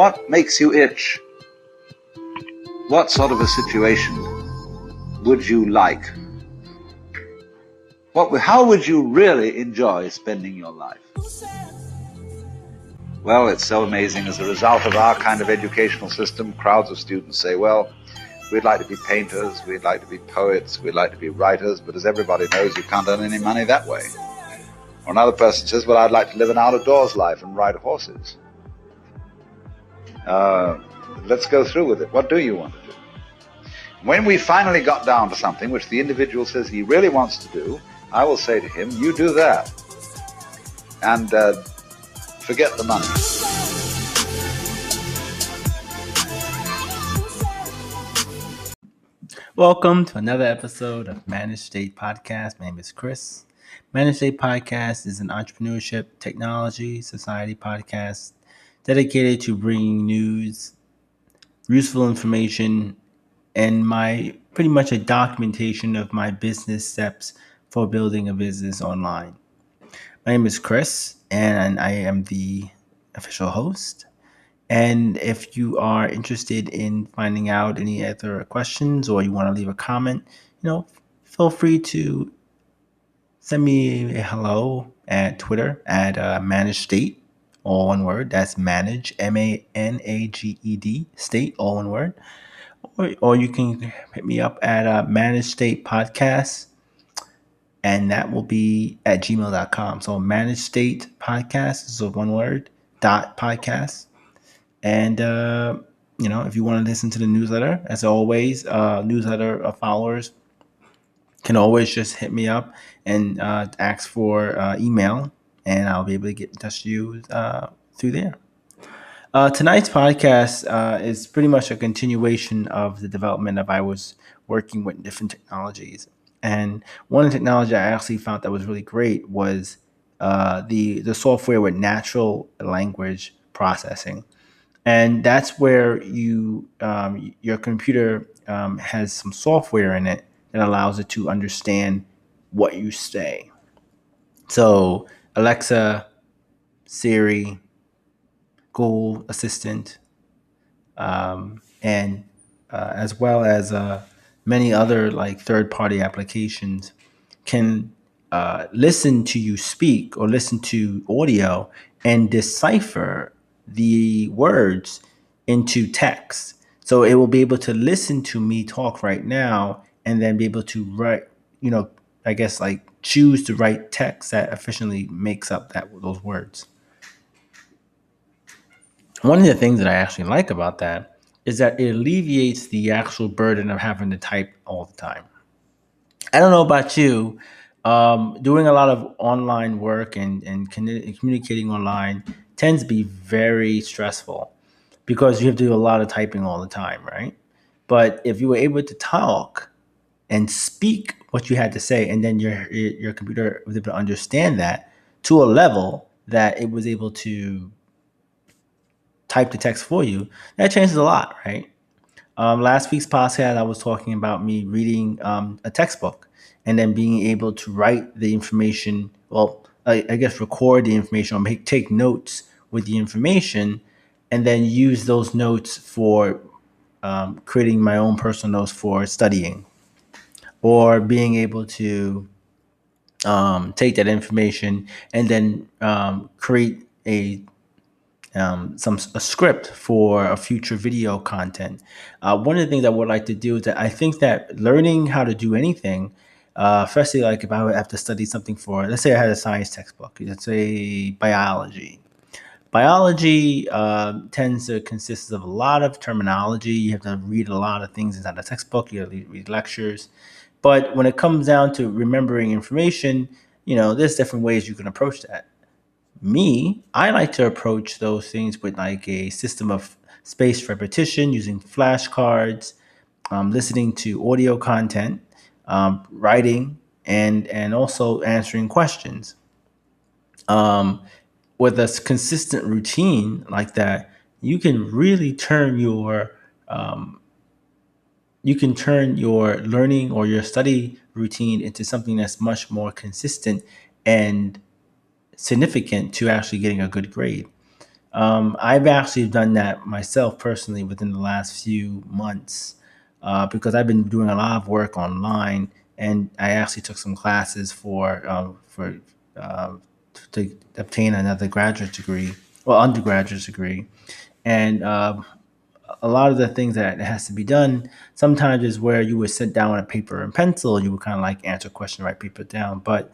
what makes you itch? What sort of a situation would you like? What, how would you really enjoy spending your life? Well, it's so amazing. As a result of our kind of educational system, crowds of students say, well, we'd like to be painters, we'd like to be poets, we'd like to be writers, but as everybody knows, you can't earn any money that way. Or another person says, well, I'd like to live an out of doors life and ride horses. Uh, let's go through with it. What do you want to do? When we finally got down to something which the individual says he really wants to do, I will say to him, you do that. And uh, Forget the money. Welcome to another episode of Managed State Podcast. My name is Chris. Managed State Podcast is an entrepreneurship, technology, society podcast dedicated to bringing news, useful information, and my pretty much a documentation of my business steps for building a business online. My name is Chris, and I am the official host. And if you are interested in finding out any other questions or you want to leave a comment, you know, feel free to send me a hello at Twitter at uh, Manage State, all one word. That's Manage, M A N A G E D, State, all one word. Or, or you can hit me up at uh, Manage State Podcast and that will be at gmail.com. So manage state podcast is a one word dot podcast. And uh, you know, if you want to listen to the newsletter, as always, uh, newsletter followers can always just hit me up and uh, ask for uh, email, and I'll be able to get in touch with you uh, through there. Uh, tonight's podcast uh, is pretty much a continuation of the development of I was working with different technologies. And one technology I actually found that was really great was uh, the the software with natural language processing, and that's where you um, your computer um, has some software in it that allows it to understand what you say. So Alexa, Siri, Google Assistant, um, and uh, as well as uh, many other like third party applications can uh, listen to you speak or listen to audio and decipher the words into text. So it will be able to listen to me talk right now and then be able to write, you know, I guess like choose the right text that efficiently makes up that those words. One of the things that I actually like about that is that it alleviates the actual burden of having to type all the time. I don't know about you, um, doing a lot of online work and, and communicating online tends to be very stressful because you have to do a lot of typing all the time, right? But if you were able to talk and speak what you had to say, and then your your computer was able to understand that to a level that it was able to type the text for you, that changes a lot, right? Um, last week's podcast, I was talking about me reading um, a textbook and then being able to write the information, well, I, I guess record the information or make, take notes with the information and then use those notes for um, creating my own personal notes for studying or being able to um, take that information and then um, create a um, some a script for a future video content. Uh, one of the things I would like to do is that I think that learning how to do anything, uh, like if I would have to study something for, let's say I had a science textbook, let's say biology. Biology uh, tends to consist of a lot of terminology. You have to read a lot of things inside the textbook. You have to read lectures. But when it comes down to remembering information, you know, there's different ways you can approach that me, I like to approach those things with like a system of spaced repetition using flashcards, um, listening to audio content, um, writing, and and also answering questions. Um, with a consistent routine like that, you can really turn your um, you can turn your learning or your study routine into something that's much more consistent and significant to actually getting a good grade. Um, I've actually done that myself personally within the last few months uh, because I've been doing a lot of work online, and I actually took some classes for um, for uh, to obtain another graduate degree, well, undergraduate degree, and um, a lot of the things that has to be done sometimes is where you would sit down with a paper and pencil, you would kind of like answer a question, write paper down, but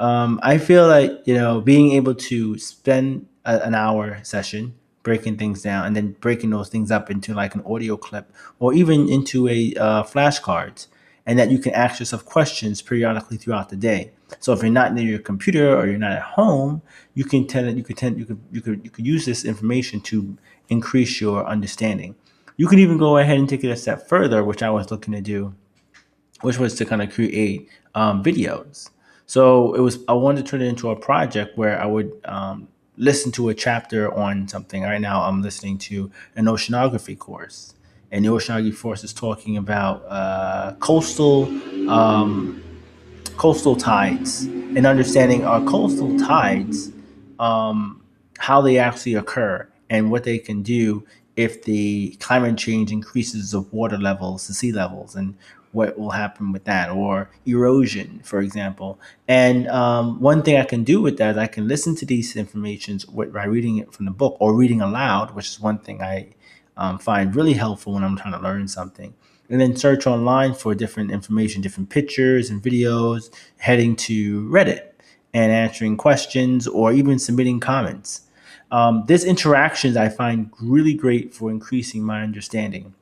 um, I feel like you know being able to spend a, an hour session breaking things down and then breaking those things up into like an audio clip or even into a uh, flashcards and that you can ask yourself questions periodically throughout the day. So if you're not near your computer or you're not at home you can tend you could tend you could you could you could use this information to increase your understanding. You can even go ahead and take it a step further which i was looking to do which was to kind of create um, videos. So it was i wanted to turn it into a project where i would um, listen to a chapter on something. Right now, I'm listening to an oceanography course, and the oceanography course is talking about uh, coastal um, coastal tides and understanding our coastal tides, um, how they actually occur, and what they can do if the climate change increases of water levels, the sea levels, and what will happen with that, or erosion, for example. And um, one thing I can do with that is I can listen to these informations by reading it from the book or reading aloud, which is one thing I um, find really helpful when I'm trying to learn something. And then search online for different information, different pictures and videos, heading to Reddit and answering questions or even submitting comments. Um, this interactions I find really great for increasing my understanding.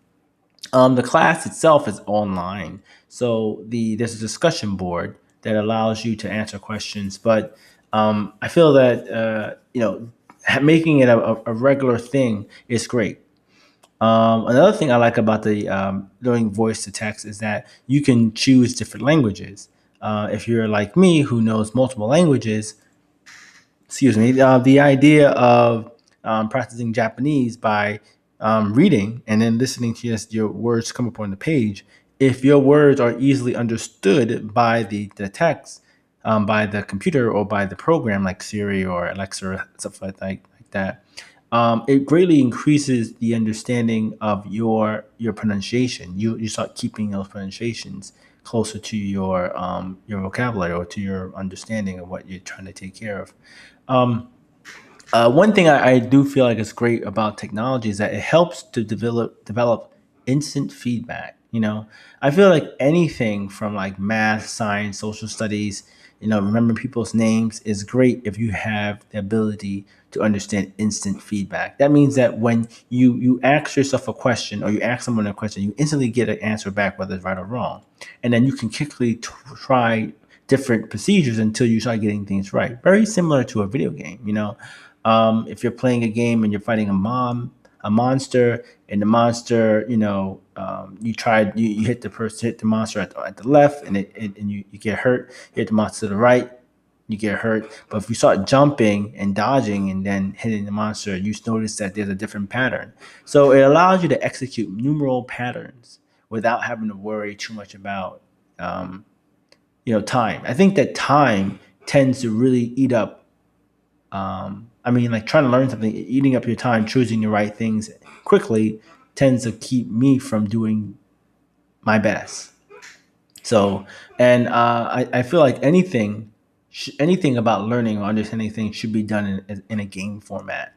Um, the class itself is online, so the there's a discussion board that allows you to answer questions. But um, I feel that uh, you know making it a, a, regular thing is great. Um, another thing I like about the um, learning voice to text is that you can choose different languages. Uh, if you're like me, who knows multiple languages, excuse me, uh, the idea of um, practicing Japanese by um, reading and then listening to just your words come up on the page, if your words are easily understood by the, the text, um, by the computer or by the program like Siri or Alexa or stuff like, like, like that, um, it greatly increases the understanding of your your pronunciation. You you start keeping those pronunciations closer to your um, your vocabulary or to your understanding of what you're trying to take care of. Um, uh, one thing I, I, do feel like is great about technology is that it helps to develop develop instant feedback. You know, I feel like anything from like math, science, social studies, you know, remembering people's names is great if you have the ability to understand instant feedback. That means that when you you ask yourself a question or you ask someone a question, you instantly get an answer back, whether it's right or wrong, and then you can quickly t- try different procedures until you start getting things right. Very similar to a video game, you know. Um, if you're playing a game and you're fighting a mom, a monster, and the monster, you know, um, you tried, you, you hit the person, hit the monster at the, at the left, and it, it, and you, you get hurt. Hit the monster to the right, you get hurt. But if you start jumping and dodging and then hitting the monster, you notice that there's a different pattern. So it allows you to execute numeral patterns without having to worry too much about, um, you know, time. I think that time tends to really eat up um, I mean, like trying to learn something, eating up your time, choosing the right things quickly tends to keep me from doing my best. So, and uh, I, I feel like anything, anything about learning or understanding things should be done in, in a game format.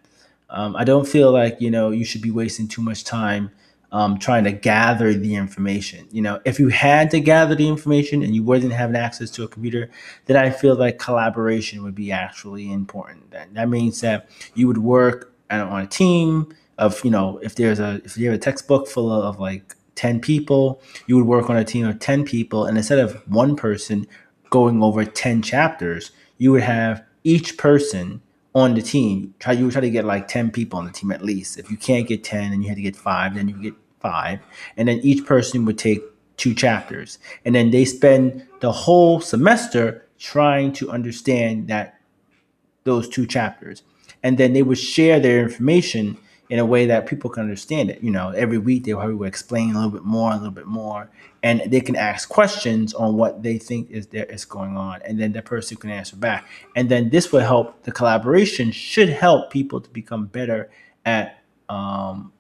Um, I don't feel like you know you should be wasting too much time um, trying to gather the information. You know, if you had to gather the information and you wasn't having access to a computer, then I feel like collaboration would be actually important. That that means that you would work on a team of you know if there's a if you have a textbook full of like 10 people you would work on a team of 10 people and instead of one person going over 10 chapters you would have each person on the team. Try you would try to get like 10 people on the team at least. If you can't get 10 and you had to get five, then you get five. And then each person would take two chapters. And then they spend the whole semester trying to understand that those two chapters. And then they would share their information in a way that people can understand it. You know, every week they will explain a little bit more, a little bit more, and they can ask questions on what they think is there is going on, and then the person can answer back. And then this will help. The collaboration should help people to become better at um,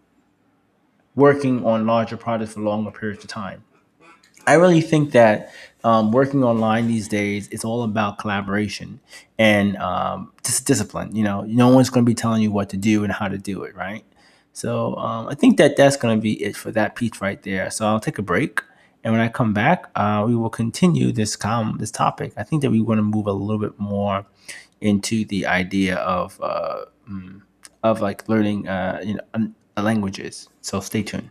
working on larger projects for longer periods of time. I really think that um, working online these days is all about collaboration and um, just discipline. You know, no one's going to be telling you what to do and how to do it, right? So um, I think that that's going to be it for that piece right there. So I'll take a break, and when I come back, uh, we will continue this com this topic. I think that we want to move a little bit more into the idea of uh, mm, of like learning, uh, you know, languages. So stay tuned.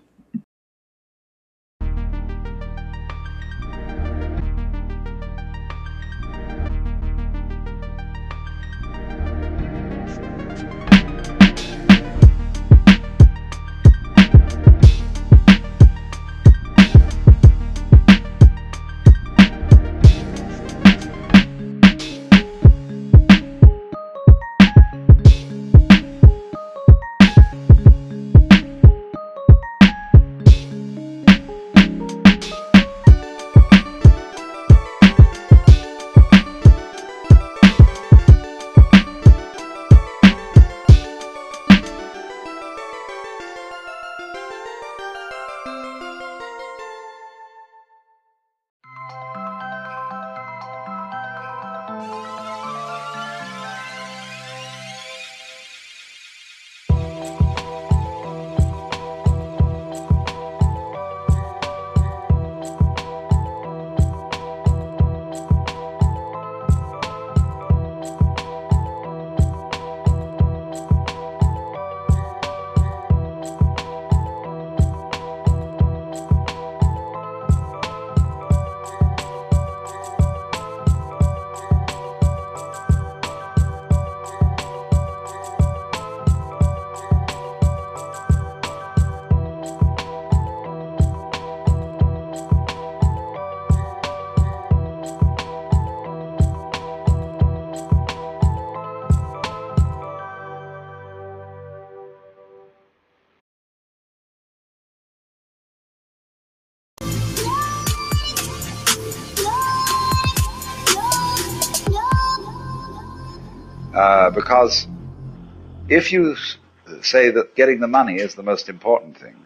Uh, because if you say that getting the money is the most important thing,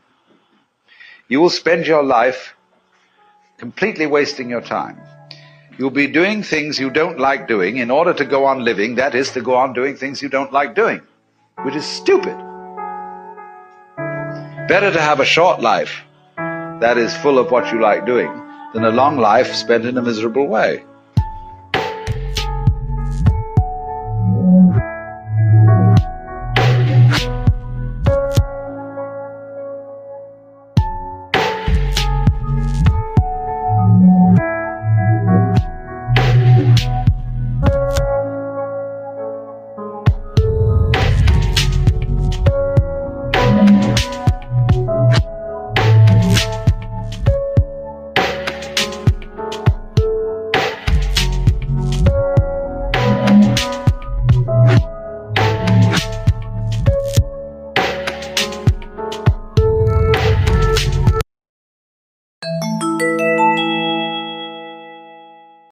you will spend your life completely wasting your time. You'll be doing things you don't like doing in order to go on living, that is, to go on doing things you don't like doing, which is stupid. Better to have a short life that is full of what you like doing than a long life spent in a miserable way.